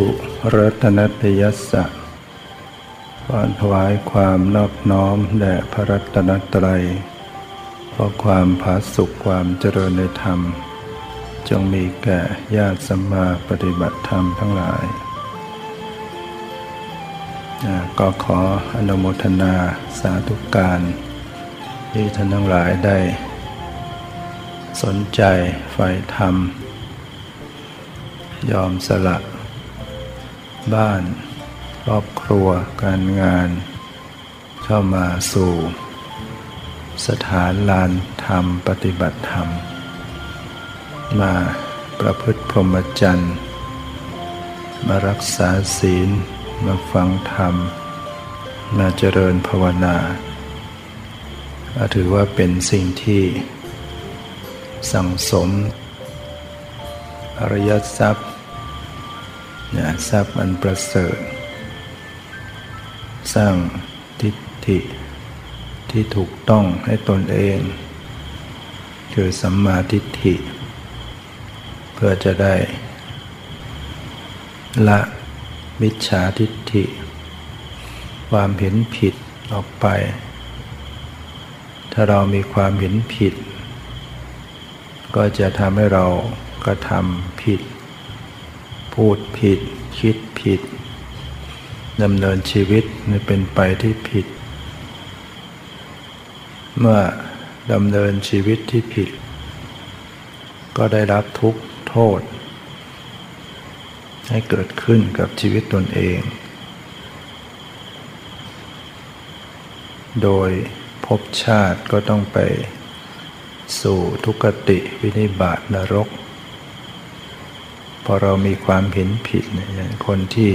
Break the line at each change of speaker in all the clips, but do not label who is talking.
ถุรัตนตยัสสะขอถวายความนอบน้อมแด่พระรัตนตรัยเพราะความผาสุขความเจริญในธรรม จงมีแก่ญาติสัมมาปฏิบัติธรรมทั้งหลาย ก็ขออนุโมทนาสาธุการที่ท่านทั้งหลายได้ สนใจใฝ่ธรรม ยอมสละ บ้าน ครอบครัว การงาน เข้ามาสู่ สถานลานธรรมปฏิบัติธรรม มาประพฤติพรหมจรรย์มารักษาศีล มาฟังธรรม มาเจริญภาวนาถือว่าเป็นสิ่งที่สั่งสมอริยทรัพย์ นะทรัพย์อันประเสริฐ สร้างทิฏฐิที่ถูกต้องให้ตนเอง คือสัมมาทิฏฐิ เพื่อจะได้ ละมิจฉาทิฏฐิ ความเห็นผิดออกไป ถ้าเรามีความเห็นผิด ก็จะทำให้เรากระทำผิด พูดผิด คิดผิดดำเนินชีวิตเป็นไปที่ผิด เมื่อดำเนินชีวิตที่ผิด ก็ได้รับทุกโทษ ให้เกิดขึ้นกับชีวิตตนเอง โดยภพชาติก็ต้องไปสู่ทุกติวินิบาตนรก อเรามีความเห็นผิดเนี่ยคนที่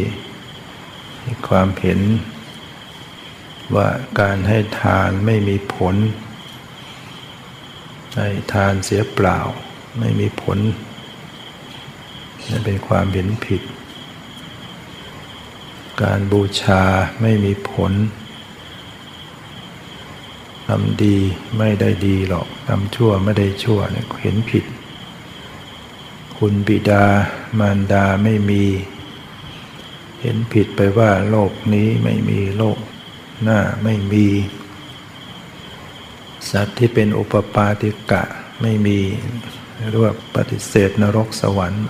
มีความเห็น ว่าการให้ทานไม่มีผล ให้ทานเสียเปล่า ไม่มีผลนั่นเป็นความเห็นผิด การบูชาไม่มีผลทำดีไม่ได้ดีหรอกทำชั่วไม่ได้ชั่วเนี่ยเห็นผิด คุณบิดามารดาไม่มี เห็นผิดไปว่าโลกนี้ไม่มีโลกหน้าไม่มี สัตว์ที่เป็นอุปปาติกะไม่มีเรียกว่าปฏิเสธนรกสวรรค์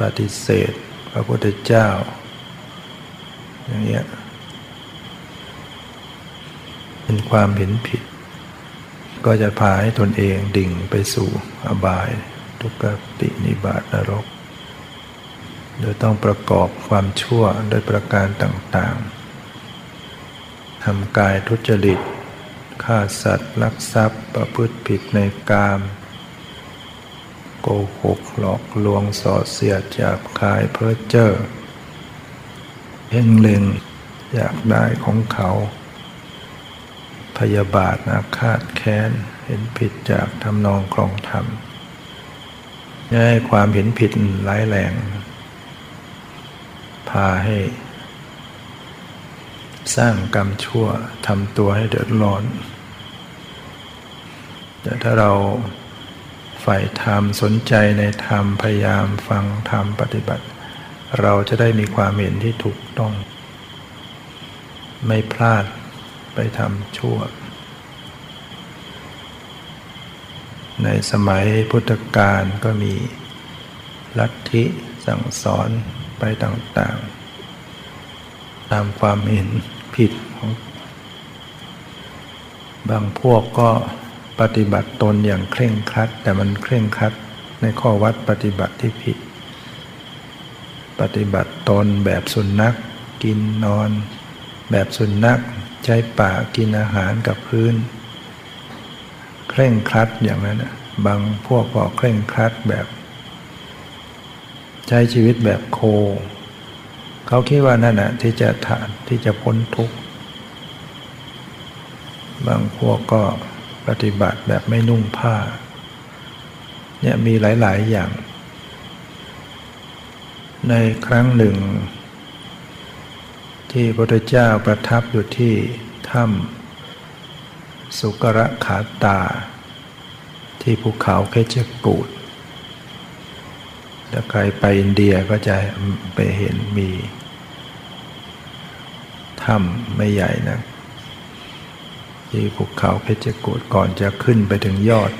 ปฏิเสธพระพุทธเจ้า อย่างเงี้ยเป็นความเห็นผิด ก็จะพาให้ตนเองดิ่งไปสู่อบาย ทุกขตินิบาตนรก โดยต้องประกอบความชั่วโดยประการต่างๆทำกายทุจริตฆ่าสัตว์ลักทรัพย์ประพฤติผิดในกามโกหกหลอกลวงส่อเสียดจับคายเพ้อเจ้อเพ่งเล็งอยากได้ของเขา พยาบาทอาฆาตแค้น เห็นผิดจากทำนองครองธรรมให้ความเห็นผิดร้ายแรง พาให้ สร้างกรรมชั่วทำตัวให้เดือดร้อน แต่ถ้าเราใฝ่ธรรมสนใจในธรรมพยายามฟังธรรมปฏิบัติ เราจะได้มีความเห็นที่ถูกต้อง ไม่พลาด ไปทำชั่ว ในสมัยพุทธกาลก็มีลัทธิสั่งสอนไปต่างๆ ตามความเห็นผิดของบางพวกก็ปฏิบัติตนอย่างเคร่งครัด แต่มันเคร่งครัดในข้อวัดปฏิบัติที่ผิด ปฏิบัติตนแบบสุนัขกกินนอน แบบสุนัข ใช้ปากกินอาหารกับพื้น เคร่งครัดอย่างนั้นบางพวกก็เคร่งครัดแบบ ใช้ชีวิตแบบโค เขาคิดว่านั่นแหะที่จะฐานที่จะพ้นทุกข์ บางพวกก็ปฏิบัติแบบไม่นุ่งผ้า เนี่ยมีหลาย ๆ อย่าง ในครั้งหนึ่ง ที่พระพุทธเจ้าประทับอยู่ที่ถ้ำสุกระขาตา ที่ภูเขาเคจกูดถ้าใครไปอินเดียก็จะไปเห็นมีถ้ำไม่ใหญ่นะที่ภูเขาเพชรกูดก่อนจะขึ้นไปถึงยอด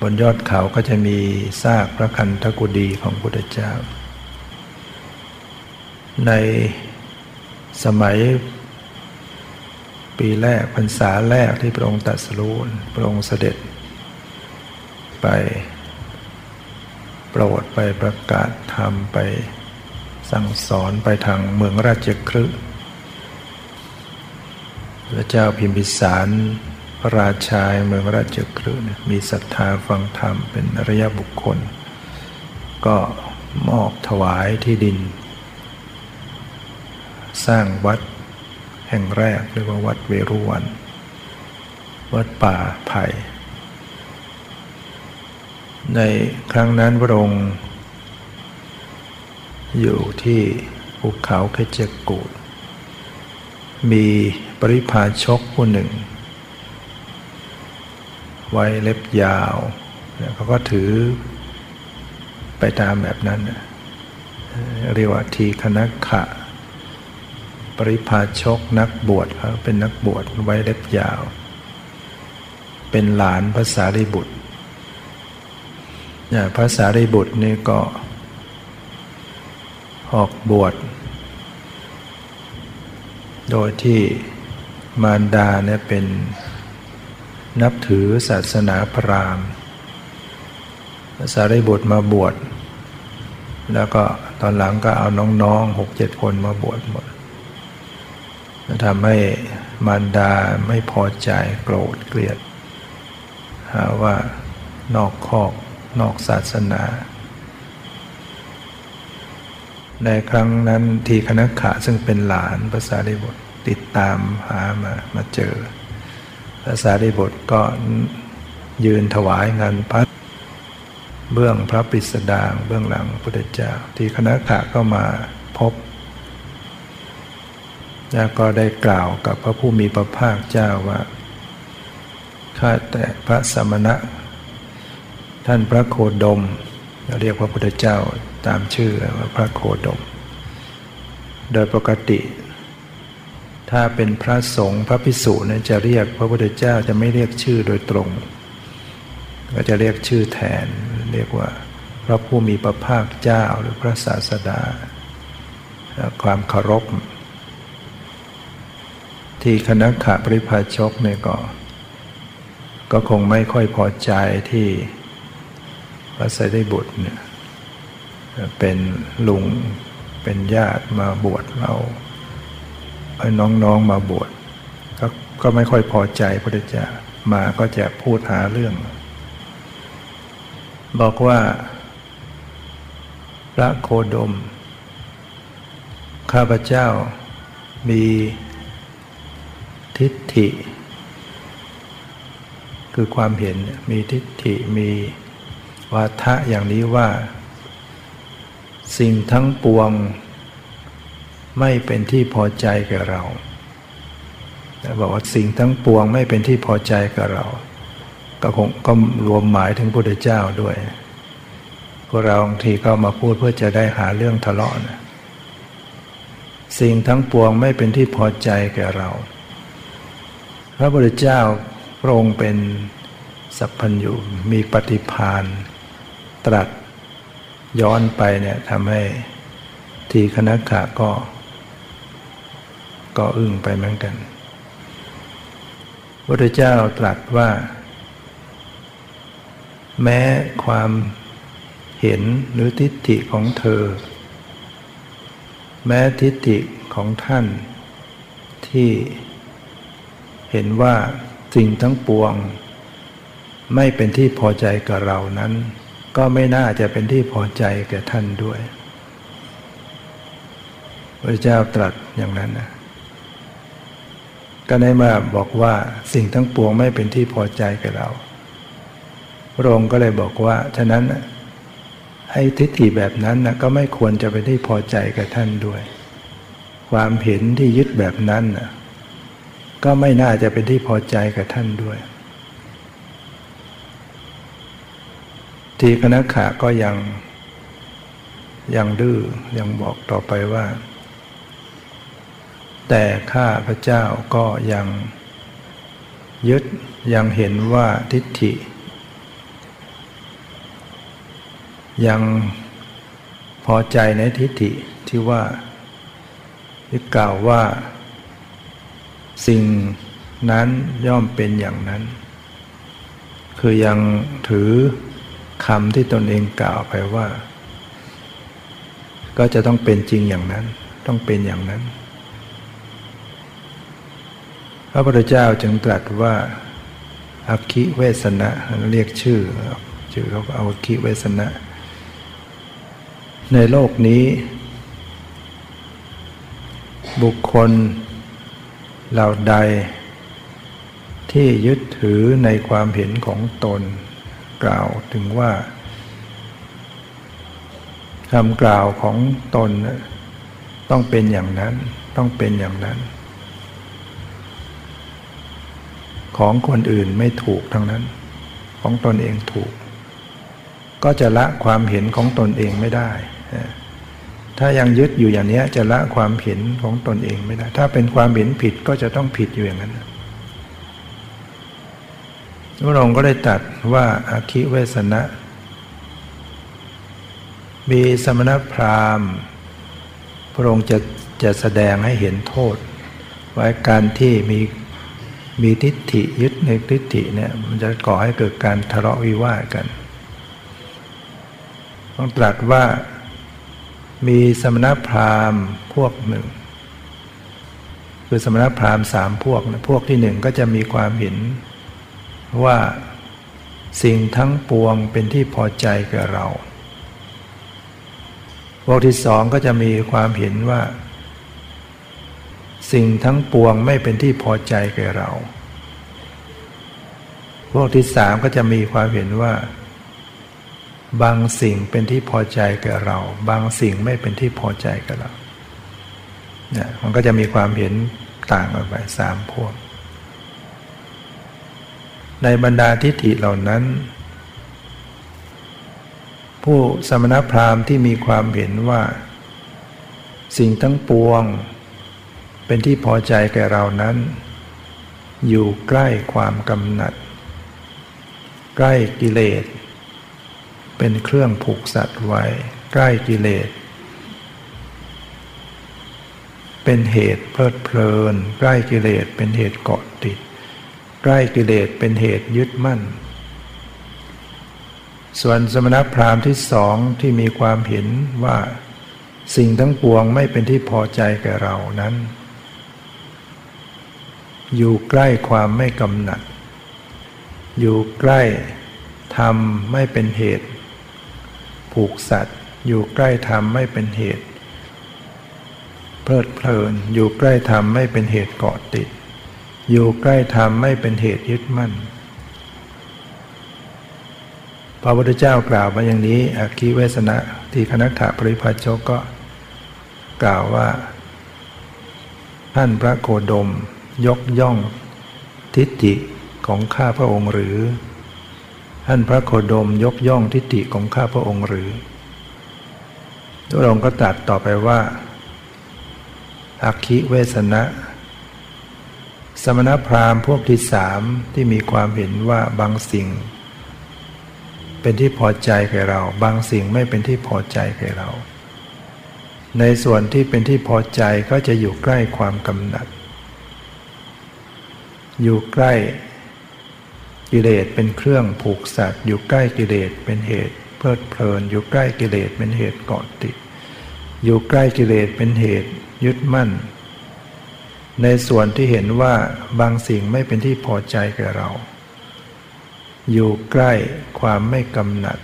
บนยอดเขาก็จะมีซากพระคันธกุฎีของพุทธเจ้า ใน สมัยปีแรกพรรษาแรกที่พระองค์ตรัสรู้พระองค์เสด็จ ไปโปรดไปประกาศธรรมไปสั่งสอนไปทางเมืองราชคฤห์พระเจ้าพิมพิสารพระราชาเมืองราชคฤห์มีศรัทธาฟังธรรมเป็นอริยบุคคล ก็มอบถวายที่ดิน สร้างวัดแห่งแรกเรียกว่าวัดเวรุวัน วัดป่าไผ่ในครั้งนั้นพระองค์ อยู่ที่ภูเขาเคจกูดมีปริพาชกผู้หนึ่ง ไว้เล็บยาวเขาก็ถือไปตามแบบนั้น เรียกว่าทีคณะขะ ปริพาชกนักบวชเขาเป็นนักบวชไว้เล็บยาว เป็นหลานภาษาริบุตรพระสาษารีบุตรนี่ก็ออกบวช โดยที่มารดาเนี่ยเป็นนับถือศาสนาพราหมณ์พระสารีบุตรมาบวช แล้วก็ตอนหลังก็เอาน้องๆหกเจ็ดคนมาบวชหมด ทำให้มารดาไม่พอใจโกรธเกลียด หาว่านอกคอกนอกศาสนา ในครั้งนั้นทีคณะขะซึ่งเป็นหลานภาษาดิบทติดตามหามามาเจอภาษาดิบทก็ยืนถวายงานพัดเบื้องพระปิสดางเบื้องหลังพุทธเจ้า ทีคณะขะก็มาพบ แล้วก็ได้กล่าวกับพระผู้มีพระภาคเจ้าว่า ข้าแต่พระสมณะ ท่านพระโคดม เราเรียกพระพุทธเจ้าตามชื่อว่าพระโคดม โดยปกติ ถ้าเป็นพระสงฆ์พระภิกษุเนี่ยจะเรียกพระพุทธเจ้าจะไม่เรียกชื่อโดยตรง ก็จะเรียกชื่อแทนเรียกว่า พระผู้มีพระภาคเจ้าหรือพระศาสดา ความเคารพ ที่คณะขะปริพาชกเนี่ยก็ ก็คงไม่ค่อยพอใจที่พระสารีบุตรเนี่ยเป็นลุงเป็นญาติมาบวชเราให้น้องๆมาบวชก็ก็ไม่ค่อยพอใจพระเจ้ามาก็จะพูดหาเรื่อง บอกว่าพระโคดม ข้าพเจ้ามี ทิฏฐิ คือความเห็นมีทิฏฐิมีวาทะอย่างนี้ว่า สิ่งทั้งปวงไม่เป็นที่พอใจแก่เราบอกว่าสิ่งทั้งปวงไม่เป็นที่พอใจกับเรา ก็คงก็รวมหมายถึงพระพุทธเจ้าด้วยพวกเราบางทีก็มาพูดเพื่อจะได้หาเรื่องทะเลาะนะสิ่งทั้งปวงไม่เป็นที่พอใจแก่เรา พระพุทธเจ้าพระองค์เป็นสัพพัญญูมีปฏิพานตรัสย้อนไปเนี่ยทำให้ทีคณะขะก็ ก็อึ้งไปเหมือนกันพระเจ้าตรัสว่า แม้ความเห็นหรือทิฏฐิของเธอ แม้ทิฏฐิของท่านที่ เห็นว่าสิ่งทั้งปวง ไม่เป็นที่พอใจกับเรานั้น ก็ไม่น่าจะเป็นที่พอใจแก่ท่านด้วยพระเจ้าตรัสอย่างนั้นนะก็ได้มาบอกว่าสิ่งทั้งปวงไม่เป็นที่พอใจแก่เราพระองค์ก็เลยบอกว่าฉะนั้นให้ทิฏฐิแบบนั้นนะก็ไม่ควรจะเป็นที่พอใจกับท่านด้วย ความเห็นที่ยึดแบบนั้นนะ ก็ไม่น่าจะเป็นที่พอใจกับท่านด้วย ทีคณะขาก็ยังยังดื้อยังบอกต่อไปว่า แต่ข้าพระเจ้าก็ยังยึดยังเห็นว่าทิฏฐิ ยังพอใจในทิฏฐิที่ว่าที่กล่าวว่า สิ่งนั้นย่อมเป็นอย่างนั้น คือยังถือคำที่ตนเองกล่าวไปว่า ก็จะต้องเป็นจริงอย่างนั้น ต้องเป็นอย่างนั้น พระพุทธเจ้าจึงตรัสว่าอาคิเวสนะเรียกชื่อชื่อเขาเอาอาคิเวสนะ ในโลกนี้ บุคคล เหล่าใด ที่ยึดถือในความเห็นของตน กล่าวถึงว่าคำกล่าวของตนต้องเป็นอย่างนั้นต้องเป็นอย่างนั้น ของคนอื่นไม่ถูกทั้งนั้น ของตนเองถูก ก็จะละความเห็นของตนเองไม่ได้ ถ้ายังยึดอยู่อย่างนี้จะละความเห็นของตนเองไม่ได้ ถ้าเป็นความเห็นผิดก็จะต้องผิดอยู่อย่างนั้นพระองค์ก็ได้ตัดว่าอาคิเวสนะ มีสมณพราหมณ์ พระองค์จะจะแสดงให้เห็นโทษไว้การที่มีมีทิฏฐิยึดในทิฏฐิเนี่ยมันจะก่อให้เกิดการทะเลาะวิวาทกัน ต้องตรัสว่า มีสมณพราหมณ์พวกหนึ่ง คือสมณพราหมณ์สามพวกนะพวกที่หนึ่งก็จะมีความเห็น ว่าสิ่งทั้งปวงเป็นที่พอใจแก่เรา พวกที่สองก็จะมีความเห็นว่า สิ่งทั้งปวงไม่เป็นที่พอใจแก่เรา พวกที่สามก็จะมีความเห็นว่า บางสิ่งเป็นที่พอใจแก่เรา บางสิ่งไม่เป็นที่พอใจแก่เราเนี่ยมันก็จะมีความเห็นต่างกันไปสามพวก ในบรรดาทิฏฐิเหล่านั้น ผู้สมณพราหมณ์ที่มีความเห็นว่า สิ่งทั้งปวง เป็นที่พอใจแก่เรานั้น อยู่ใกล้ความกำหนัด ใกล้กิเลส เป็นเครื่องผูกสัตว์ไว้ใกล้กิเลส เป็นเหตุเพลิดเพลิน ใกล้กิเลสเป็นเหตุเกาะติด ใกล้กิเลสเป็นเหตุยึดมั่น ส่วนสมณพราหมณ์ที่สองที่มีความเห็นว่าสิ่งทั้งปวงไม่เป็นที่พอใจแก่เรานั้น อยู่ใกล้ความไม่กำหนัด อยู่ใกล้ธรรมไม่เป็นเหตุ ผูกสัตว์ อยู่ใกล้ธรรมไม่เป็นเหตุ เพลิดเพลินอยู่ใกล้ธรรมไม่เป็นเหตุเกาะติด อยู่ใกล้ธรรมไม่เป็นเหตุยึดมั่น พระพุทธเจ้ากล่าวมาอย่างนี้อาคีเวสนะที่คณะถาปริพัชชกก็ กล่าวว่า ท่านพระโคดมยกย่องทิฏฐิของข้าพระองค์หรือ ท่านพระโคดมยกย่องทิฏฐิของข้าพระองค์หรือพระองค์ก็ตรัสต่อไปว่าอาคิเวสนะ สมณพราหมณ์พวกที่สามที่มีความเห็นว่าบางสิ่ง เป็นที่พอใจแก่เรา บางสิ่งไม่เป็นที่พอใจแก่เรา ในส่วนที่เป็นที่พอใจก็จะอยู่ใกล้ความกำหนัด อยู่ใกล้ กิเลสเป็นเครื่องผูกสัตว์ อยู่ใกล้กิเลสเป็นเหตุ เพลิดเพลิน อยู่ใกล้กิเลสเป็นเหตุเกาะติด อยู่ใกล้กิเลสเป็นเหตุยึดมั่น ในส่วนที่เห็นว่าบางสิ่งไม่เป็นที่พอใจแก่เรา อยู่ใกล้ความไม่กำหนัด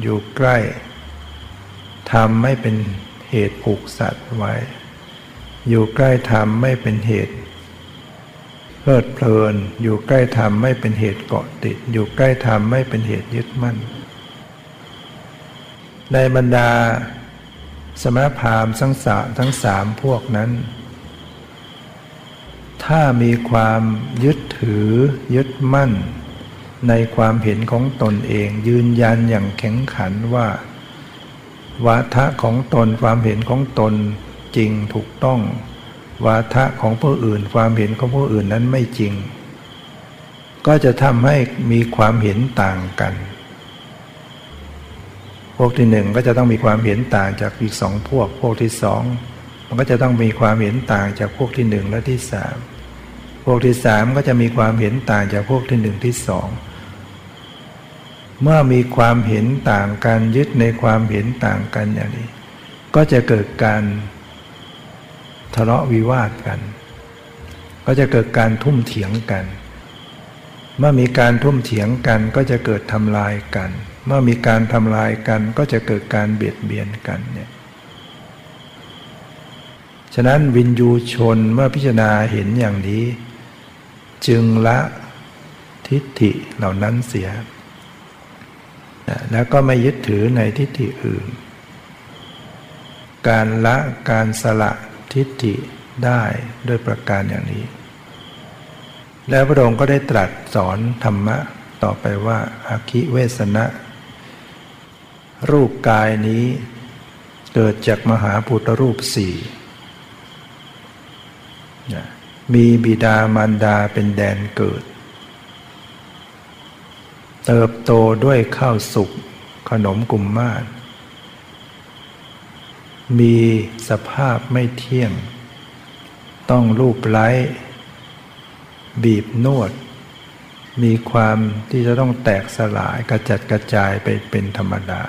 อยู่ใกล้ทำไม่เป็นเหตุผูกสัตว์ไว้ อยู่ใกล้ธรรมไม่เป็นเหตุ ลิดเพลิน อยู่ใกล้ธรรมไม่เป็นเหตุเกาะติด อยู่ใกล้ธรรมไม่เป็นเหตุยึดมั่น ในบรรดา สมณพราหมณ์ทั้งสามทั้งสามพวกนั้น ถ้ามีความยึดถือยึดมั่น ในความเห็นของตนเองยืนยันอย่างแข็งขันว่าวาทะของตนความเห็นของตนจริงถูกต้อง วาทะของผู้อื่น ความเห็นของผู้อื่นนั้นไม่จริง ก็จะทำให้มีความเห็นต่างกัน พวกที่หนึ่งก็จะต้องมีความเห็นต่างจากอีกสองพวก พวกที่สองมันก็จะต้องมีความเห็นต่างจากพวกที่หนึ่งและที่สามพวกที่สามก็จะมีความเห็นต่างจากพวกที่หนึ่งที่สองเมื่อมีความเห็นต่างกันยึดในความเห็นต่างกันอย่างนี้ ก็จะเกิดการ ทะเลาะวิวาทกัน ก็จะเกิดการทุ่มเถียงกัน เมื่อมีการทุ่มเถียงกันก็จะเกิดทำลายกัน เมื่อมีการทำลายกันก็จะเกิดการเบียดเบียนกันเนี่ยฉะนั้นวินยูชนเมื่อพิจารณาเห็นอย่างนี้ จึงละทิฏฐิเหล่านั้นเสีย แล้วก็ไม่ยึดถือในทิฏฐิอื่น การละการสละ ทิฏฐิได้ด้วยประการอย่างนี้ แล้วพระองค์ก็ได้ตรัสสอนธรรมะต่อไปว่าอาคิเวสนะ รูปกายนี้เกิดจากมหาพุทธรูปสี่มีบิดามารดาเป็นแดนเกิด เติบโตด้วยข้าวสุกขนมกุมมาน มีสภาพไม่เที่ยง ต้องรูปไล้ บีบนวด มีความที่จะต้องแตกสลายกระจัดกระจายไปเป็นธรรมดา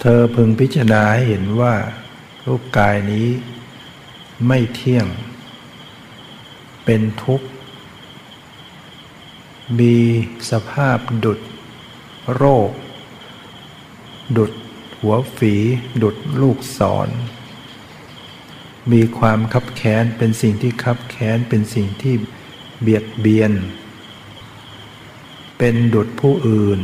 เธอพึงพิจารณาให้เห็นว่า รูปกายนี้ไม่เที่ยง เป็นทุกข์ มีสภาพดุดโรค ดุด หัวฝีดุดลูกศร มีความคับแค้นเป็นสิ่งที่คับแค้นเป็นสิ่งที่เบียดเบียน เป็นดุดผู้อื่น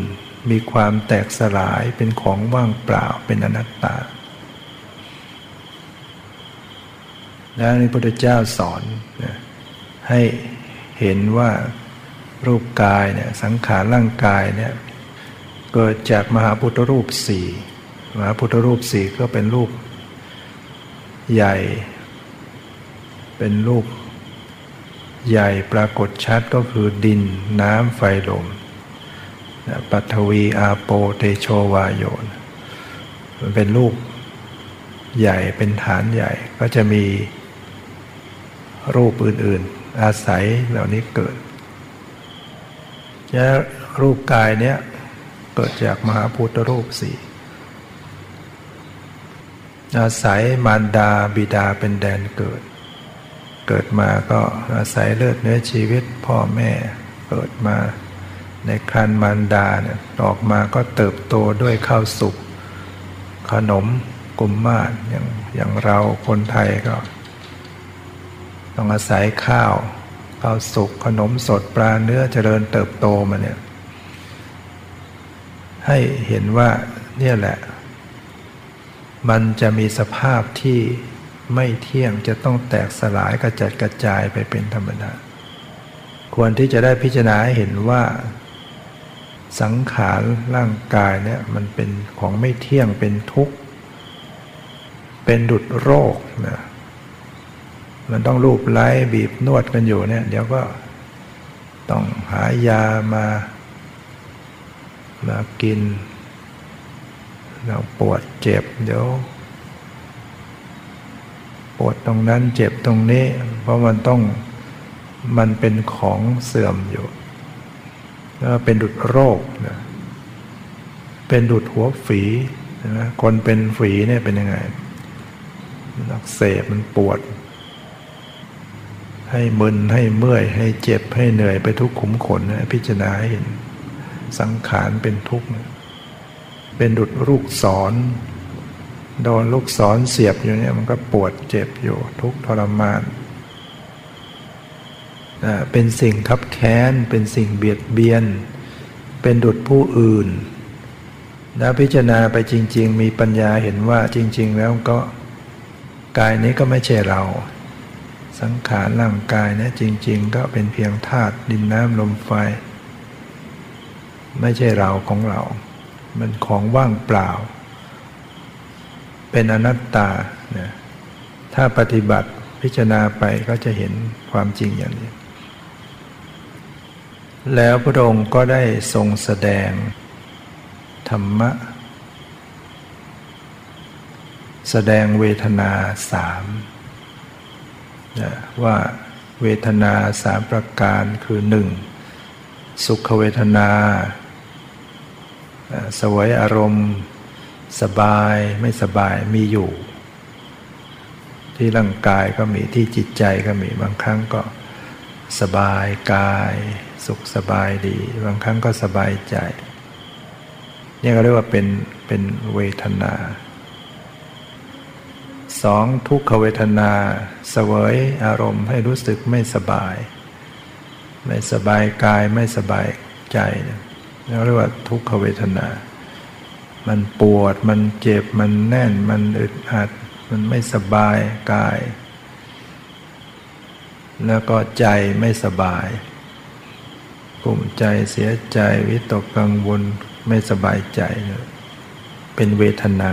มีความแตกสลายเป็นของว่างเปล่าเป็นอนัตตา แล้วในพระพุทธเจ้าสอนให้เห็นว่ารูปกายเนี่ยสังขารร่างกายเนี่ยเกิดจากมหาพุทธรูปสี่ มหาพุทธรูปสี่ก็เป็นรูปใหญ่ เป็นรูปใหญ่ปรากฏชัดก็คือดินน้ำไฟลมปัทวีอาโปเตโชวายโยนมันเป็นรูปใหญ่เป็นฐานใหญ่ก็จะมีรูปอื่นๆ อาศัยเหล่านี้เกิดจะรูปกายเนี้ยเกิดจากมหาพุทธรูปสี่ อาศัยมารดาบิดาเป็นแดนเกิด เกิดมาก็อาศัยเลือดเนื้อชีวิตพ่อแม่เกิดมาในครันมารดาเนี่ยออกมาก็เติบโตด้วยข้าวสุกขนมกุมมาศอย่างอย่างเราคนไทยก็ ต้องอาศัยข้าวข้าวสุกขนมสดปลาเนื้อเจริญเติบโตมาเนี่ยให้เห็นว่าเนี่ยแหละ มันจะมีสภาพที่ไม่เที่ยงจะต้องแตกสลายกระจัดกระจายไปเป็นธรรมดา ควรที่จะได้พิจารณาเห็นว่า สังขารร่างกายเนี่ยมันเป็นของไม่เที่ยงเป็นทุกข์ เป็นดุดโรคนะมันต้องรูปไล้บีบนวดกันอยู่เนี่ย เดี๋ยวก็ต้องหายามามากิน เราปวดเจ็บเดี๋ยว ปวดตรงนั้นเจ็บตรงนี้ เพราะมันต้องมันเป็นของเสื่อมอยู่แล้วเป็นดุดโรคนะเป็นดุดหัวฝีนะคนเป็นฝีเนี่ยเป็นยังไงมันอักเสบมันปวด ให้มึนให้เมื่อย ให้เจ็บให้เหนื่อยไปทุกขุมขนนะพิจารณาเห็น สังขารเป็นทุกข์ เป็นดุดลูกศรโดนลูกศรเสียบอยู่เนี่ยมันก็ปวดเจ็บอยู่ทุกทรมานเป็นสิ่งคับแค้น เป็นสิ่งเบียดเบียน เป็นดุดผู้อื่นแล้วพิจารณาไปจริง ๆ มีปัญญาเห็นว่าจริง ๆ แล้วก็กายนี้ก็ไม่ใช่เรา สังขารร่างกายเนี่ยจริง ๆ ก็เป็นเพียงธาตุดินน้ำลมไฟ ไม่ใช่เราของเรา มันของว่างเปล่า เป็นอนัตตาเนี่ยถ้าปฏิบัติพิจารณาไปก็จะเห็นความจริงอย่างนี้ แล้วพระองค์ก็ได้ทรงแสดง ธรรมะ แสดงเวทนาสามว่าเวทนาสามประการคือหนึ่งสุขเวทนา สวยอารมณ์ สบายไม่สบายมีอยู่ ที่ร่างกายก็มีที่จิตใจก็มีบางครั้งก็สบายกาย สุขสบายดี บางครั้งก็สบายใจนี่ก็เรียกว่าเป็นเป็นเวทนาสองทุกขเวทนาเสวยอารมณ์ให้รู้สึกไม่สบาย ไม่สบายกายไม่สบายใจเเรียกว่าทุกขเวทนา มันปวด มันเจ็บ มันแน่น มันอึดอัด มันไม่สบายกาย แล้วก็ใจไม่สบายกลุ่มใจเสียใจวิตกกังวลไม่สบายใจ เป็นเวทนา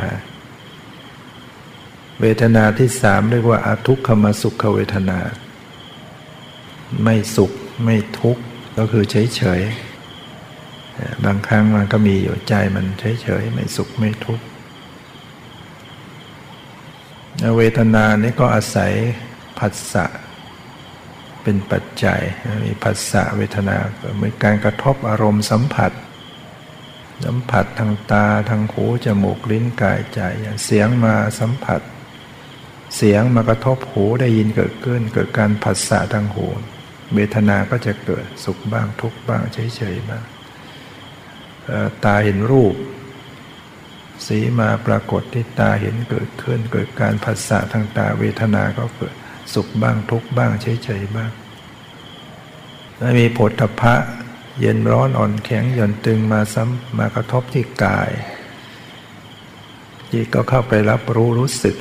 เวทนาที่สามเรียกว่าอาทุกขมสุขเวทนา ไม่สุขไม่ทุกข์ก็คือเฉยเฉย บางครั้งมันก็มีอยู่ใจมันเฉยเฉยไม่สุขไม่ทุกข์เวทนานี้ก็อาศัยผัสสะเป็นปัจจัยมีผัสสะเวทนาเหมือนการกระทบอารมณ์สัมผัส สัมผัสทางตาทางหูจมูกลิ้นกายใจอย่างเสียงมาสัมผัส เสียงมากระทบหูได้ยินเกิดขึ้น เกิดการผัสสะทางหู เวทนาก็จะเกิดสุขบ้างทุกข์บ้างเฉยๆบ้าง ตาเห็นรูป สีมาปรากฏที่ตาเห็นเกิดขึ้น เกิดการผัสสะทางตาเวทนาก็เกิดสุขบ้างทุกบ้างเฉยๆบ้างแล้วมีผลทพะเย็นร้อนอ่อนแข็งหย่อนตึงมาซ้ำมากระทบที่กายจิตก็เข้าไปรับรู้รู้สึก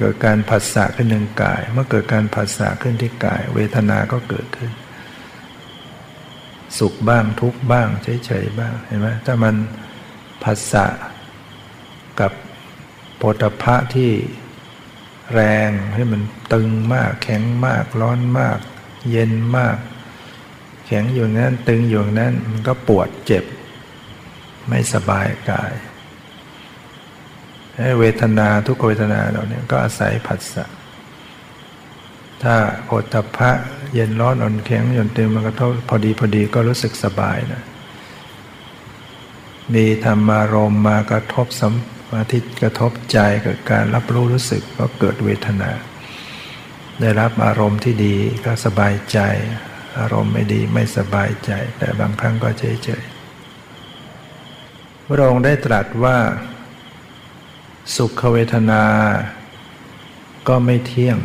เกิดการผัสสะขึ้นหนึ่งกาย เมื่อเกิดการผัสสะขึ้นที่กาย เวทนาก็เกิดขึ้น สุขบ้างทุกบ้างเฉยๆบ้างเห็นไหมถ้ามันผัสสะกับโพธพะที่แรงให้มันตึงมากแข็งมากร้อนมาก เย็นมาก แข็งอยู่นั้นตึงอยู่นั้นมันก็ปวดเจ็บ ไม่สบายกายเวทนาทุกเวทนาเราเนี่ยก็อาศัยผัสสะถ้าโอตพะ เย็นร้อนอ่อนแข็งหย่อนเต็มมันกระทบพอดีพอดีก็รู้สึกสบายนะมีธรรมารมมากระทบสัมมาทิกระทบใจเกิดการรับรู้รู้สึกก็เกิดเวทนา ได้รับอารมณ์ที่ดีก็สบายใจ อารมณ์ไม่ดีไม่สบายใจ แต่บางครั้งก็เฉยเฉยพระองค์ได้ตรัสว่า สุขเวทนา ก็ไม่เที่ยง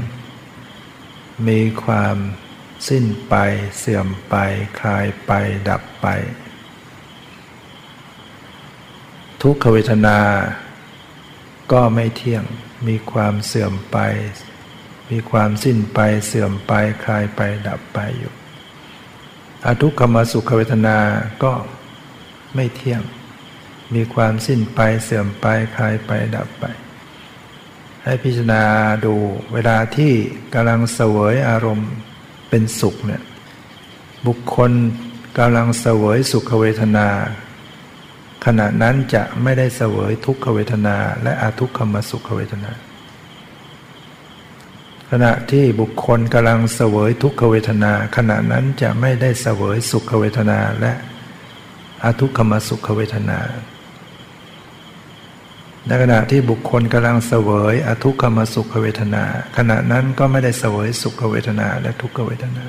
มีความ สิ้นไปเสื่อมไป คลายไปดับไป ทุกขเวทนา ก็ไม่เที่ยงมีความเสื่อมไป มีความสิ้นไปเสื่อมไป คลายไปดับไปอยู่อทุกขมสุขเวทนาก็ไม่เที่ยง มีความสิ้นไปเสื่อมไป คลายไปดับไป ให้พิจารณาดูเวลาที่กำลังเสวยอารมณ์ เป็นสุขเนี่ยบุคคลกำลังเสวยสุขเวทนา ขณะนั้นจะไม่ได้เสวยทุกขเวทนา และอาทุกขมสุขเวทนา ขณะที่บุคคลกำลังเสวยทุกขเวทนา ขณะนั้นจะไม่ได้เสวยสุขเวทนาและอาทุกขมสุขเวทนา ในขณะที่บุคคลกำลังเสวย อทุกขมสุขเวทนา ขณะนั้นก็ไม่ได้เสวยสุขเวทนาและทุกขเวทนา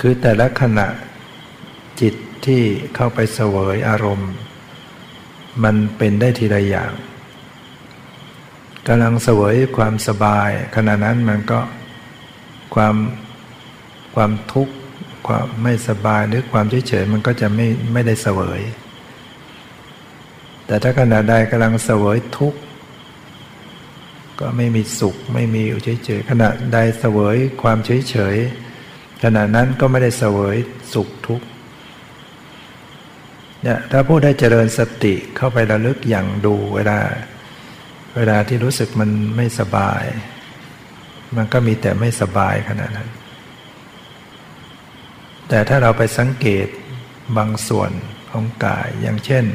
คือแต่ละขณะจิตที่เข้าไปเสวยอารมณ์ มันเป็นได้ทีละอย่างกำลังเสวยความสบาย ขณะนั้นมันก็ความความทุกข์ความไม่สบายหรือความเฉยๆมันก็จะไม่ไม่ได้เสวย แต่ถ้าขณะใดกำลังเสวยทุกข์ก็ไม่มีสุขไม่มีอยู่เฉยๆขณะใดเสวยความเฉยๆขณะนั้นก็ไม่ได้เสวยสุขทุกข์เนี่ยถ้าผู้ได้เจริญสติเข้าไประลึกอย่างดูเวลา เวลาที่รู้สึกมันไม่สบาย มันก็มีแต่ไม่สบายขนาดนั้น แต่ถ้าเราไปสังเกตบางส่วนของกายอย่างเช่น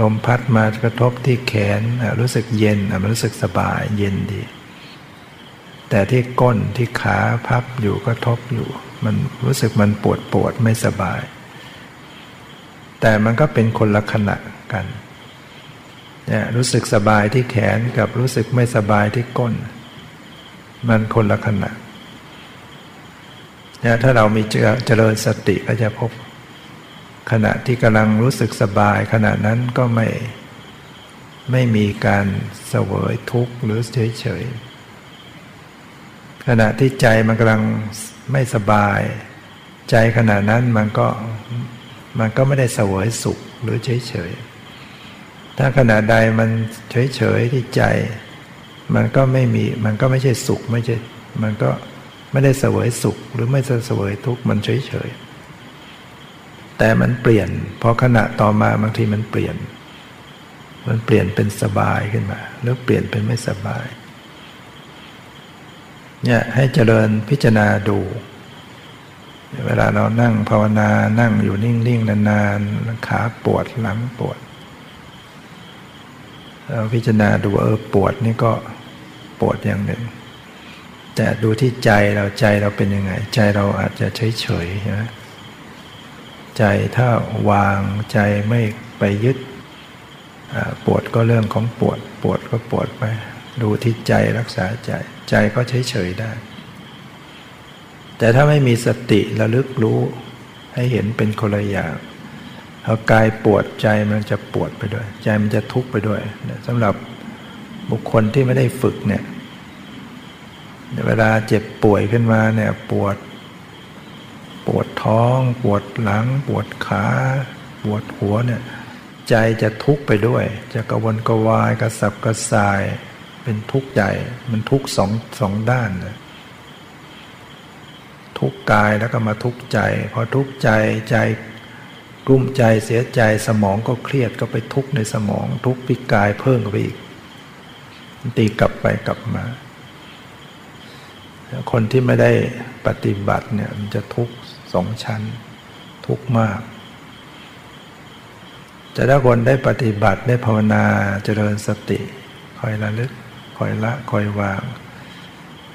ลมพัดมากระทบที่แขนรู้สึกเย็นมันรู้สึกสบายเย็นดี แต่ที่ก้นที่ขาพับอยู่ก็ทบอยู่ มันรู้สึกมันปวดปวดไม่สบาย แต่มันก็เป็นคนละขณะกันเนี่ยรู้สึกสบายที่แขนกับรู้สึกไม่สบายที่ก้น มันคนละขณะเนี่ยถ้าเรามีเจริญสติก็จะพบ ขณะที่กำลังรู้สึกสบาย ขณะนั้นก็ไม่ไม่มีการเสวยทุกข์หรือเฉยเฉยขณะที่ใจมันกำลังไม่สบาย ใจขณะนั้นมันก็มันก็ไม่ได้เสวยสุขหรือเฉยเฉยถ้าขณะใดมันเฉยเฉยที่ใจ มันก็ไม่มีมันก็ไม่ใช่สุขไม่ใช่มันก็ไม่ได้เสวยสุขหรือไม่เสวยทุกข์มันเฉยเฉย แต่มันเปลี่ยนพอขณะต่อมาบางทีมันเปลี่ยน มันเปลี่ยนเป็นสบายขึ้นมาหรือเปลี่ยนเป็นไม่สบายเนี่ยให้เจริญพิจารณาดู เวลาเรานั่งภาวนานั่งอยู่นิ่งๆนานๆขาปวดหลังปวดเราพิจารณาดูเออปวดนี่ก็ปวดอย่างหนึ่ง แต่ดูที่ใจเราใจเราเป็นยังไง ใจเราอาจจะเฉยๆใช่ไหม ใจถ้าวางใจไม่ไปยึดปวดก็เรื่องของปวด ปวดก็ปวดไป ดูที่ใจรักษาใจ ใจก็เฉยๆได้ แต่ถ้าไม่มีสติระลึกรู้ให้เห็นเป็นคนละอย่างพอกายปวดใจมันจะปวดไปด้วย ใจมันจะทุกข์ไปด้วยสำหรับบุคคลที่ไม่ได้ฝึกเนี่ยเวลาเจ็บป่วยขึ้นมาเนี่ยปวด ปวดท้อง ปวดหลัง ปวดขา ปวดหัวเนี่ยใจจะทุกข์ไปด้วย จะกระวนกระวายกระสับกระส่าย เป็นทุกข์ใหญ่มันทุกข์สองสองด้านเลยทุกข์กายแล้วก็มาทุกข์ใจ พอทุกข์ใจใจกลุ้มใจเสียใจสมองก็เครียดก็ไปทุกข์ในสมอง ทุกข์พิกายเพิ่มไปอีกตีกลับไปกลับมาคนที่ไม่ได้ปฏิบัติเนี่ยมันจะทุกข์ สองชั้น ทุกข์มาก จะถ้าคนได้ปฏิบัติได้ภาวนาเจริญสติคอยระลึกคอยละคอยวาง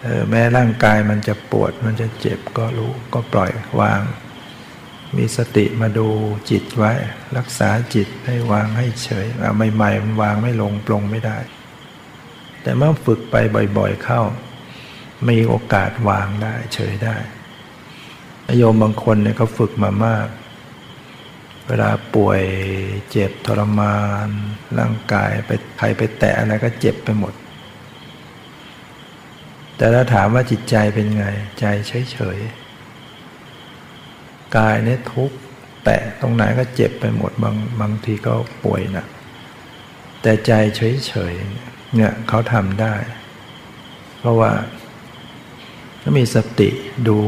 ออแม้ร่างกายมันจะปวดมันจะเจ็บก็รู้ก็ปล่อยวาง มีสติมาดูจิตไว้ รักษาจิตให้วางให้เฉยเอาใหม่ๆมันวางไม่ลงปลงไม่ได้ แต่เมื่อฝึกไปบ่อยๆเข้า มีโอกาสวางได้เฉยได้ โยมบางคนเนี่ยเขาฝึกมามาก เวลาป่วยเจ็บทรมาน ร่างกายไปใครไปแตะอะไรก็เจ็บไปหมด แต่ถ้าถามว่าจิตใจเป็นไง ใจเฉยๆ กายเนี่ยทุกแตะตรงไหนก็เจ็บไปหมดบางบางทีก็ป่วยนะแต่ใจเฉยๆ เนี่ยเขาทำได้ เพราะว่าถ้ามีสติดู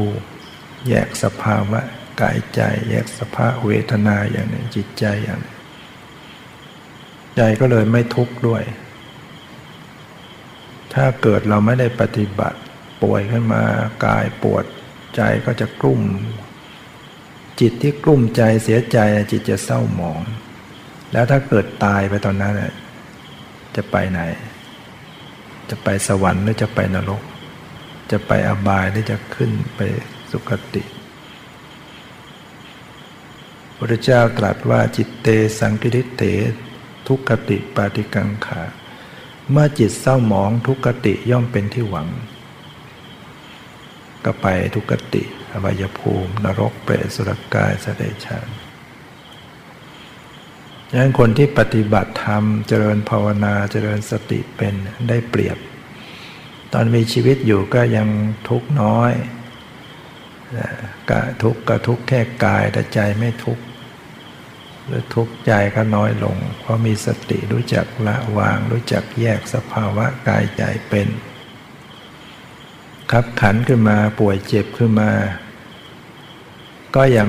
แยกสภาวะกายใจ แยกสภาพเวทนาอย่างนี้จิตใจอย่างนี้ใจก็เลยไม่ทุกข์ด้วย ถ้าเกิดเราไม่ได้ปฏิบัติป่วยขึ้นมากายปวดใจก็จะกลุ่ม จิตที่กลุ่มใจเสียใจจิตจะเศร้าหมอง แล้วถ้าเกิดตายไปตอนนั้นจะไปไหน จะไปสวรรค์หรือจะไปนรก จะไปอบายหรือจะขึ้นไป สุคติพระเจ้าตรัสว่าจิตเตสังกิริเต ทุกขติปาติกังขา เมื่อจิตเศร้าหมองทุกขติย่อมเป็นที่หวัง ก็ไปทุกขติอวัยภูมิ นรกเปรตสุรกายสเดชานดังนั้นคนที่ปฏิบัติธรรมเจริญภาวนาเจริญสติเป็นได้เปรียบ ตอนมีชีวิตอยู่ก็ยังทุกน้อย กะทุกข์ก็ทุกข์แค่กายแต่ใจไม่ทุกข์หรือทุกข์ใจก็น้อยลง เพราะมีสติรู้จักละวาง รู้จักแยกสภาวะกายใจเป็นขับขันขึ้นมาป่วยเจ็บขึ้นมา ก็ยัง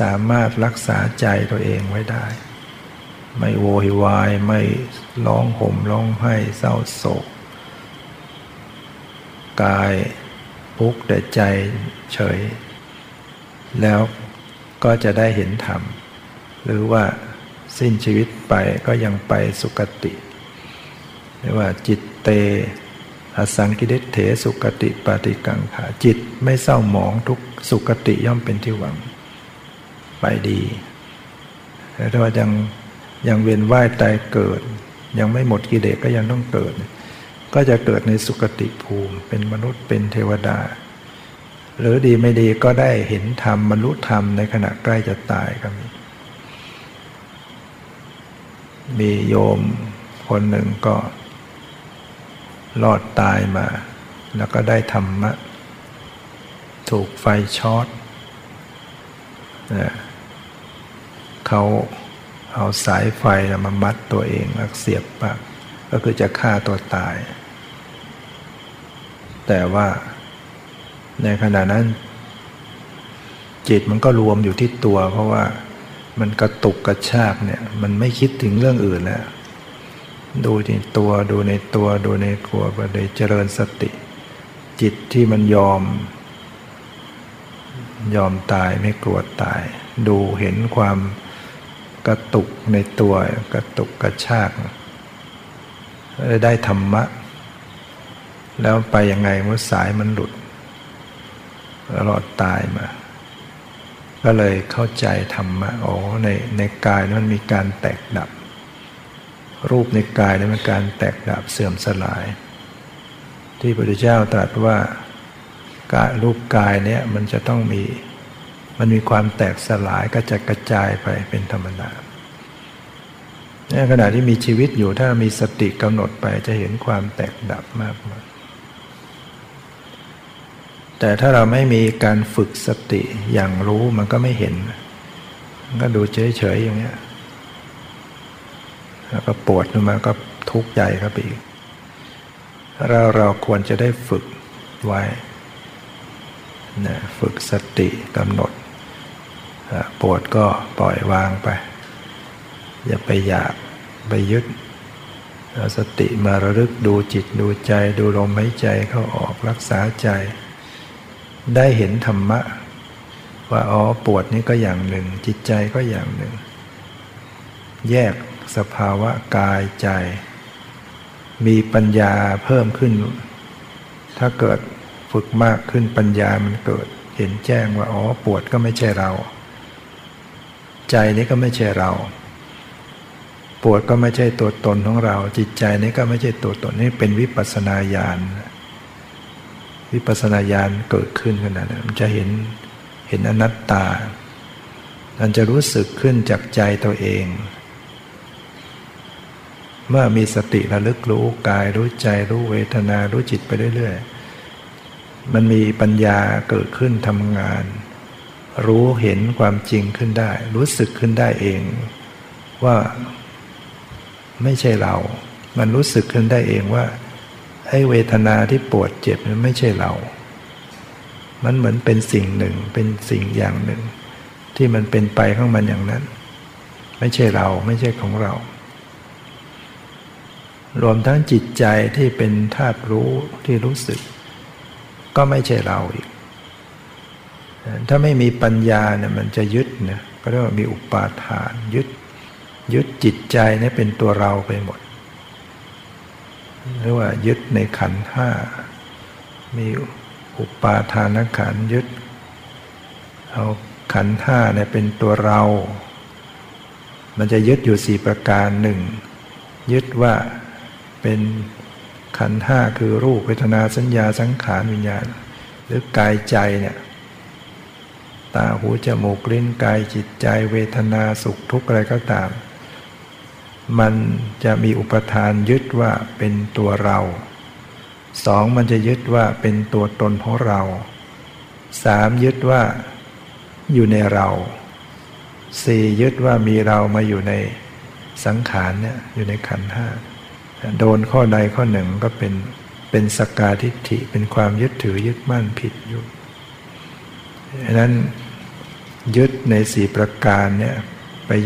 สามารถรักษาใจตัวเองไว้ได้ ไม่โวยวายไม่ร้องห่มร้องไห้เศร้าโศกกาย พุกแต่ใจเฉย แล้วก็จะได้เห็นธรรม หรือว่าสิ้นชีวิตไปก็ยังไปสุคติเรียกว่าจิตเตอสังกิเดเถสุกติปฏิกังขาจิตไม่เศร้าหมองทุกสุกติย่อมเป็นที่หวัง ไปดีแต่ว่ายังยังเวียนว่ายตายเกิด ยังไม่หมดกิเลสก็ยังต้องเกิด ก็จะเกิดในสุกติภูมิ เป็นมนุษย์เป็นเทวดา หรือดีไม่ดีก็ได้เห็นธรรมบรรลุธรรมในขณะใกล้จะตายก็มี มีโยมคนหนึ่งก็รอดตายมา แล้วก็ได้ธรรมะ ถูกไฟช็อตเขาเอาสายไฟมามัดตัวเองแล้วเสียบปากก็คือจะฆ่าตัวตาย แต่ว่า ในขณะนั้น จิตมันก็รวมอยู่ที่ตัว เพราะว่ามันกระตุกกระชากเนี่ย มันไม่คิดถึงเรื่องอื่นแล้ว ดูในตัวดูในตัวดูในตัวไปเลยเจริญสติ จิตที่มันยอม ยอมตายไม่กลัวตาย ดูเห็นความกระตุกในตัว กระตุกกระชากได้ธรรมะ แล้วไปยังไงเมื่อสายมันหลุดแล้วรอดตายมา ก็เลยเข้าใจธรรมะอ๋อในในกายมันมีการแตกดับ รูปในกายนี่เป็นการแตกดับเสื่อมสลาย ที่พระพุทธเจ้าตรัสว่าการูปกายเนี่ยมันจะต้องมี มันมีความแตกสลายก็จะกระจายไปเป็นธรรมดาในขณะที่มีชีวิตอยู่ถ้ามีสติกำหนดไปจะเห็นความแตกดับมากมาย แต่ถ้าเราไม่มีการฝึกสติอย่างรู้มันก็ไม่เห็น มันก็ดูเฉยๆอย่างเงี้ยแล้วก็ปวดขึ้นมาก็ทุกข์ใหญ่ครับอีกเราเราควรจะได้ฝึกไว้นะฝึกสติกำหนดปวดก็ปล่อยวางไป อย่าไปอยากไปยึดสติมาระลึกดูจิตดูใจ ดูลมหายใจเข้าออกรักษาใจ ได้เห็นธรรมะ ว่าอ๋อปวดนี่ก็อย่างหนึ่ง จิตใจก็อย่างหนึ่ง แยกสภาวะกายใจ มีปัญญาเพิ่มขึ้น ถ้าเกิดฝึกมากขึ้นปัญญามันเกิด เห็นแจ้งว่าอ๋อปวดก็ไม่ใช่เรา ใจนี้ก็ไม่ใช่เรา ปวดก็ไม่ใช่ตัวตนของเรา จิตใจนี้ก็ไม่ใช่ตัวตนนี่เป็นวิปัสนาญาณ วิปัสนาญาณเกิดขึ้นขนาดนั้นมันจะเห็นเห็นอนัตตา มันจะรู้สึกขึ้นจากใจตัวเอง เมื่อมีสติระลึกรู้กายรู้ใจรู้เวทนารู้จิตไปเรื่อยๆ มันมีปัญญาเกิดขึ้นทำงาน รู้เห็นความจริงขึ้นได้ รู้สึกขึ้นได้เอง ว่าไม่ใช่เรา มันรู้สึกขึ้นได้เองว่า ไอ้เวทนาที่ปวดเจ็บมันไม่ใช่เรา มันเหมือนเป็นสิ่งหนึ่งเป็นสิ่งอย่างหนึ่ง ที่มันเป็นไปของมันอย่างนั้น ไม่ใช่เราไม่ใช่ของเรา รวมทั้งจิตใจที่เป็นธาตุรู้ที่รู้สึก ก็ไม่ใช่เราอีก ถ้าไม่มีปัญญาเนี่ยมันจะยึดนี่ยก็เรียกว่ามีอุปาทานยึด ยึดจิตใจนี่เป็นตัวเราไปหมด หรือว่ายึดในขันห้า มีอุปาทานขันยึด เอาขันห้าเนี่ยเป็นตัวเรา มันจะยึดอยู่สี่ประการหนึ่งยึดว่าเป็นขันห้าคือรูปเวทนาสัญญาสังขารวิญญาณ หรือกายใจเนี่ยตาหูจมูกลิ้นกายจิตใจเวทนาสุขทุกข์อะไรก็ตาม มันจะมีอุปทานยึดว่าเป็นตัวเราสองมันจะยึดว่าเป็นตัวตนของเราสามยึดว่าอยู่ในเราสี่ยึดว่ามีเรามาอยู่ในสังขารเนี่ยอยู่ในขันห้าโดนข้อใดข้อหนึ่งก็เป็นเป็นสกาทิฏฐิเป็นความยึดถือยึดมั่นผิดอยู่ดังนั้นยึดในสี่ประการเนี่ย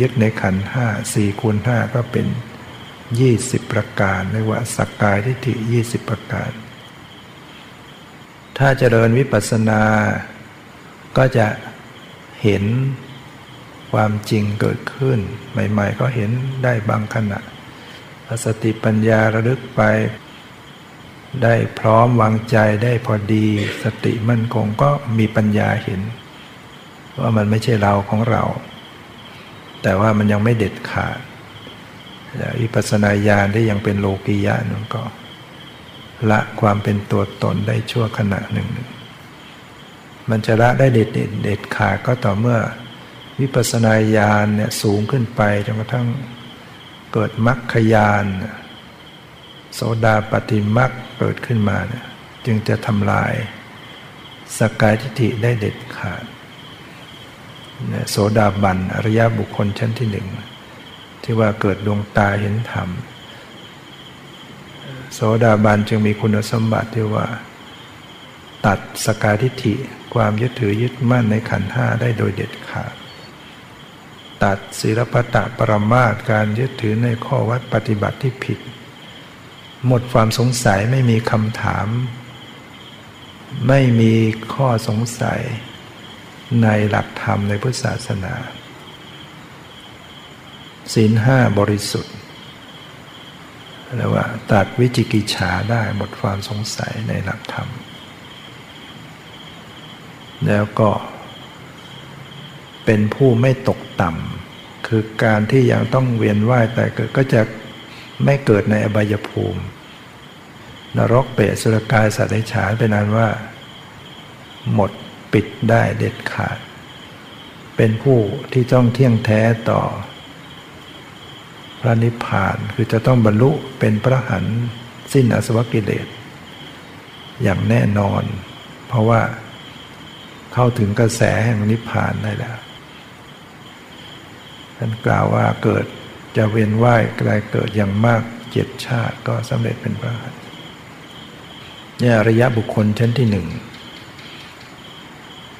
ยึดในขันห้าสี่คูณห้าก็เป็นยี่สิบประการเรียกว่าสักกายทิฏฐิยี่สิบประการ ถ้าเจริญวิปัสสนา ก็จะเห็นความจริงเกิดขึ้น ใหม่ๆ ก็เห็นได้บางขณะสติปัญญาระลึกไป ได้พร้อมวางใจได้พอดี สติมั่นคงก็มีปัญญาเห็น ว่ามันไม่ใช่เราของเรา แต่ว่ามันยังไม่เด็ดขาดอิปัสนาญาณที่ยังเป็นโลกียะนั่นก็ ละความเป็นตัวตนได้ชั่วขณะหนึ่ง มันจะละได้เด็ดเด็ดขาดก็ต่อเมื่อ วิปัสนาญาณเนี่ยสูงขึ้นไปจนกระทั่งเกิดมรรคยานโสดาปฏิมรรคเกิดขึ้นมาเนี่ยจึงจะทำลายสกายทิฏฐิได้เด็ดขาด โสดาบันอริยบุคคลชั้นที่หนึ่งที่ว่าเกิดดวงตาเห็นธรรม โสดาบันจึงมีคุณสมบัติที่ว่า ตัดสกาทิฏฐิความยึดถือยึดมั่นในขันธ์ห้าได้โดยเด็ดขาด ตัดศีลปตะปรมาตการยึดถือในข้อวัดปฏิบัติที่ผิด หมดความสงสัยไม่มีคำถาม ไม่มีข้อสงสัย ในหลักธรรมในพุทธศาสนา ศีลห้าบริสุทธิ์เรียกว่าตัดวิจิกิจฉาได้หมดความสงสัยในหลักธรรม แล้วก็เป็นผู้ไม่ตกต่ำคือการที่ยังต้องเวียนว่ายแต่เกิดก็จะไม่เกิดในอบายภูมิ นรกเปรตสุรกายสัตว์ในฉานเป็นนั้นว่า หมด ปิดได้เด็ดขาด เป็นผู้ที่ต้องเที่ยงแท้ต่อ พระนิพพานคือจะต้องบรรลุเป็นพระหันสิ้นอสวกิเลส อย่างแน่นอน เพราะว่าเข้าถึงกระแสแห่งนิพพานได้แล้วท่านกล่าวว่าเกิดจะเวียนว่ายกลายเกิดอย่างมากเจ็ดชาติก็สำเร็จเป็นพระหันต์นี่ระยะบุคคลชั้นที่หนึ่ง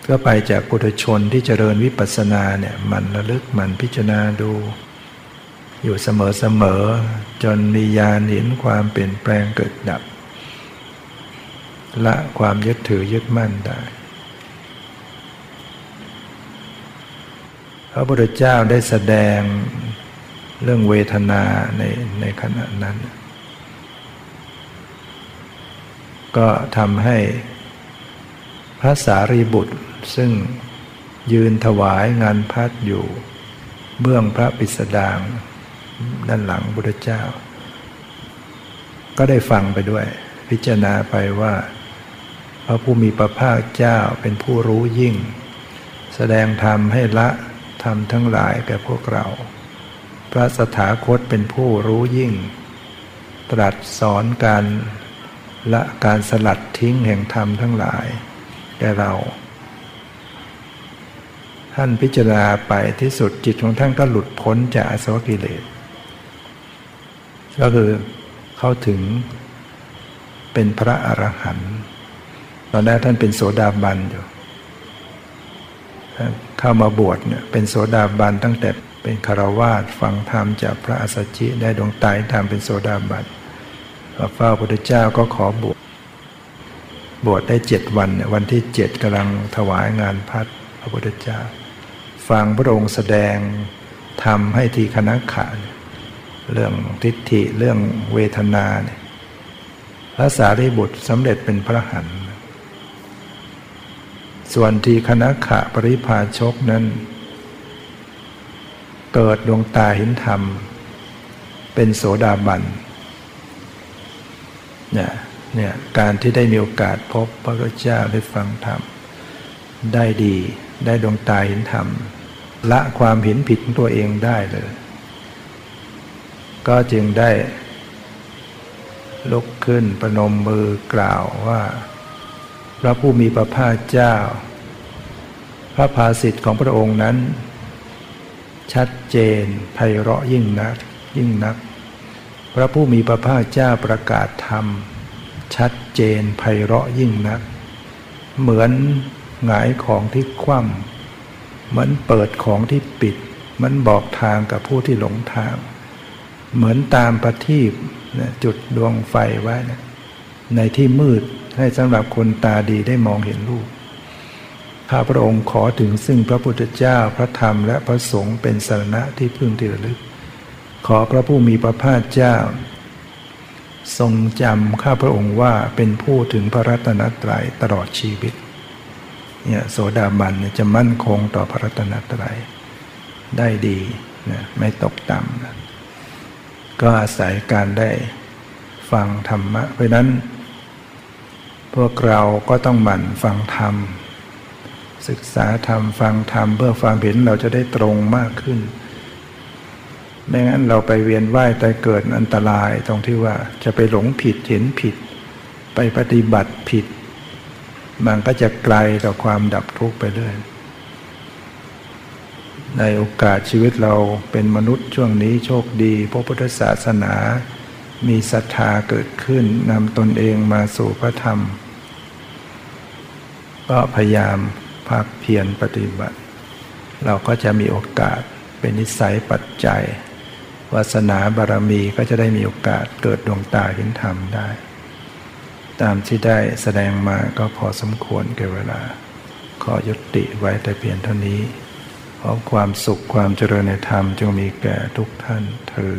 ก็ไปจากปุถุชนที่เจริญวิปัสสนาเนี่ยมันระลึกมันพิจารณาดู อยู่เสมอๆจนมีญาณเห็นความเปลี่ยนแปลงเกิดดับ ละความยึดถือยึดมั่นได้พระพุทธเจ้าได้แสดงเรื่องเวทนาในในขณะนั้น ก็ทำให้พระสารีบุตร ซึ่งยืนถวายงานพัดอยู่ เบื้องพระปิสดางด้านหลังพุทธเจ้า ก็ได้ฟังไปด้วย พิจารณาไปว่า พระผู้มีพระภาคเจ้าเป็นผู้รู้ยิ่ง แสดงธรรมให้ละธรรมทั้งหลายแก่พวกเรา พระสถาคตเป็นผู้รู้ยิ่ง ตรัสสอนการละการสลัดทิ้งแห่งธรรมทั้งหลายแก่เรา ท่านพิจารณาไปที่สุดจิตของท่านก็หลุดพ้นจากอสวกิเลส ก็คือเข้าถึงเป็นพระอรหันต์ตอนแรกท่านเป็นโสดาบันอยู่เข้ามาบวชเนี่ยเป็นโสดาบันตั้งแต่เป็นคารวาสฟังธรรมจากพระอัสสชิได้ดวงตายธรรมเป็นโสดาบันพระเฝ้าพระพุทธเจ้าก็ขอบวชบวชได้เจ็ดวันวันที่เจ็ดกำลังถวายงานพัดพระพุทธเจ้า ฟังพระองค์แสดงทำให้ทีคณะขาเรื่องทิฏฐิเรื่องเวทนาเนี่ยพระสารีบุตรสำเร็จเป็นพระหันส่วนทีคณะขะปริพาชกนั้น เกิดดวงตาเห็นธรรม เป็นโสดาบันเนี่ยเนี่ยการที่ได้มีโอกาสพบพระพุทธเจ้าได้ฟังธรรม ได้ดีได้ดวงตาเห็นธรรม ละความเห็นผิดของตัวเองได้เลย ก็จึงได้ลุกขึ้นประนมมือกล่าวว่า พระผู้มีพระภาคเจ้า พระภาสิทธิ์ของพระองค์นั้น ชัดเจนไพเราะยิ่งนัก ยิ่งนัก พระผู้มีพระภาคเจ้าประกาศธรรม ชัดเจนไพเราะยิ่งนัก เหมือนหงายของที่คว่ำ เหมันเปิดของที่ปิด มันบอกทางกับผู้ที่หลงทาง เหมือนตามประทีปจุดดวงไฟไว้นะในที่มืดให้สำหรับคนตาดีได้มองเห็นรูปข้าพระองค์ขอถึงซึ่งพระพุทธเจ้าพระธรรมและพระสงฆ์เป็นสารณะที่พึ่งที่ระลึก ขอพระผู้มีพระภาคเจ้า ทรงจำข้าพระองค์ว่าเป็นผู้ถึงพระรัตนตรัยตลอดชีวิต เนี่ยโสดาบันจะมั่นคงต่อพระรัตนตรัยได้ดีนะไม่ตกต่ำนะก็อาศัยการได้ฟังธรรมะ เพราะนั้น พวกเราก็ต้องหมั่นฟังธรรม ศึกษาธรรมฟังธรรมเพื่อความเห็นเราจะได้ตรงมากขึ้น ไม่งั้นเราไปเวียนว่ายตายเกิดอันตรายตรงที่ว่าจะไปหลงผิดเห็นผิด ไปปฏิบัติผิด มันก็จะไกลต่อความดับทุกข์ไปเรื่อย ในโอกาสชีวิตเราเป็นมนุษย์ช่วงนี้โชคดีพระพุทธศาสนา มีศรัทธาเกิดขึ้นนำตนเองมาสู่พระธรรม ก็พยายามภาคเพียรปฏิบัติ เราก็จะมีโอกาสเป็นนิสัยปัจจัยวาสนาบารมีก็จะได้มีโอกาสเกิดดวงตาเห็นธรรมได้ ตามที่ได้แสดงมาก็พอสมควรแก่เวลา ขอยุติไว้แต่เพียงเท่านี้ ขอความสุขความเจริญในธรรมจงมีแก่ทุกท่านเธอ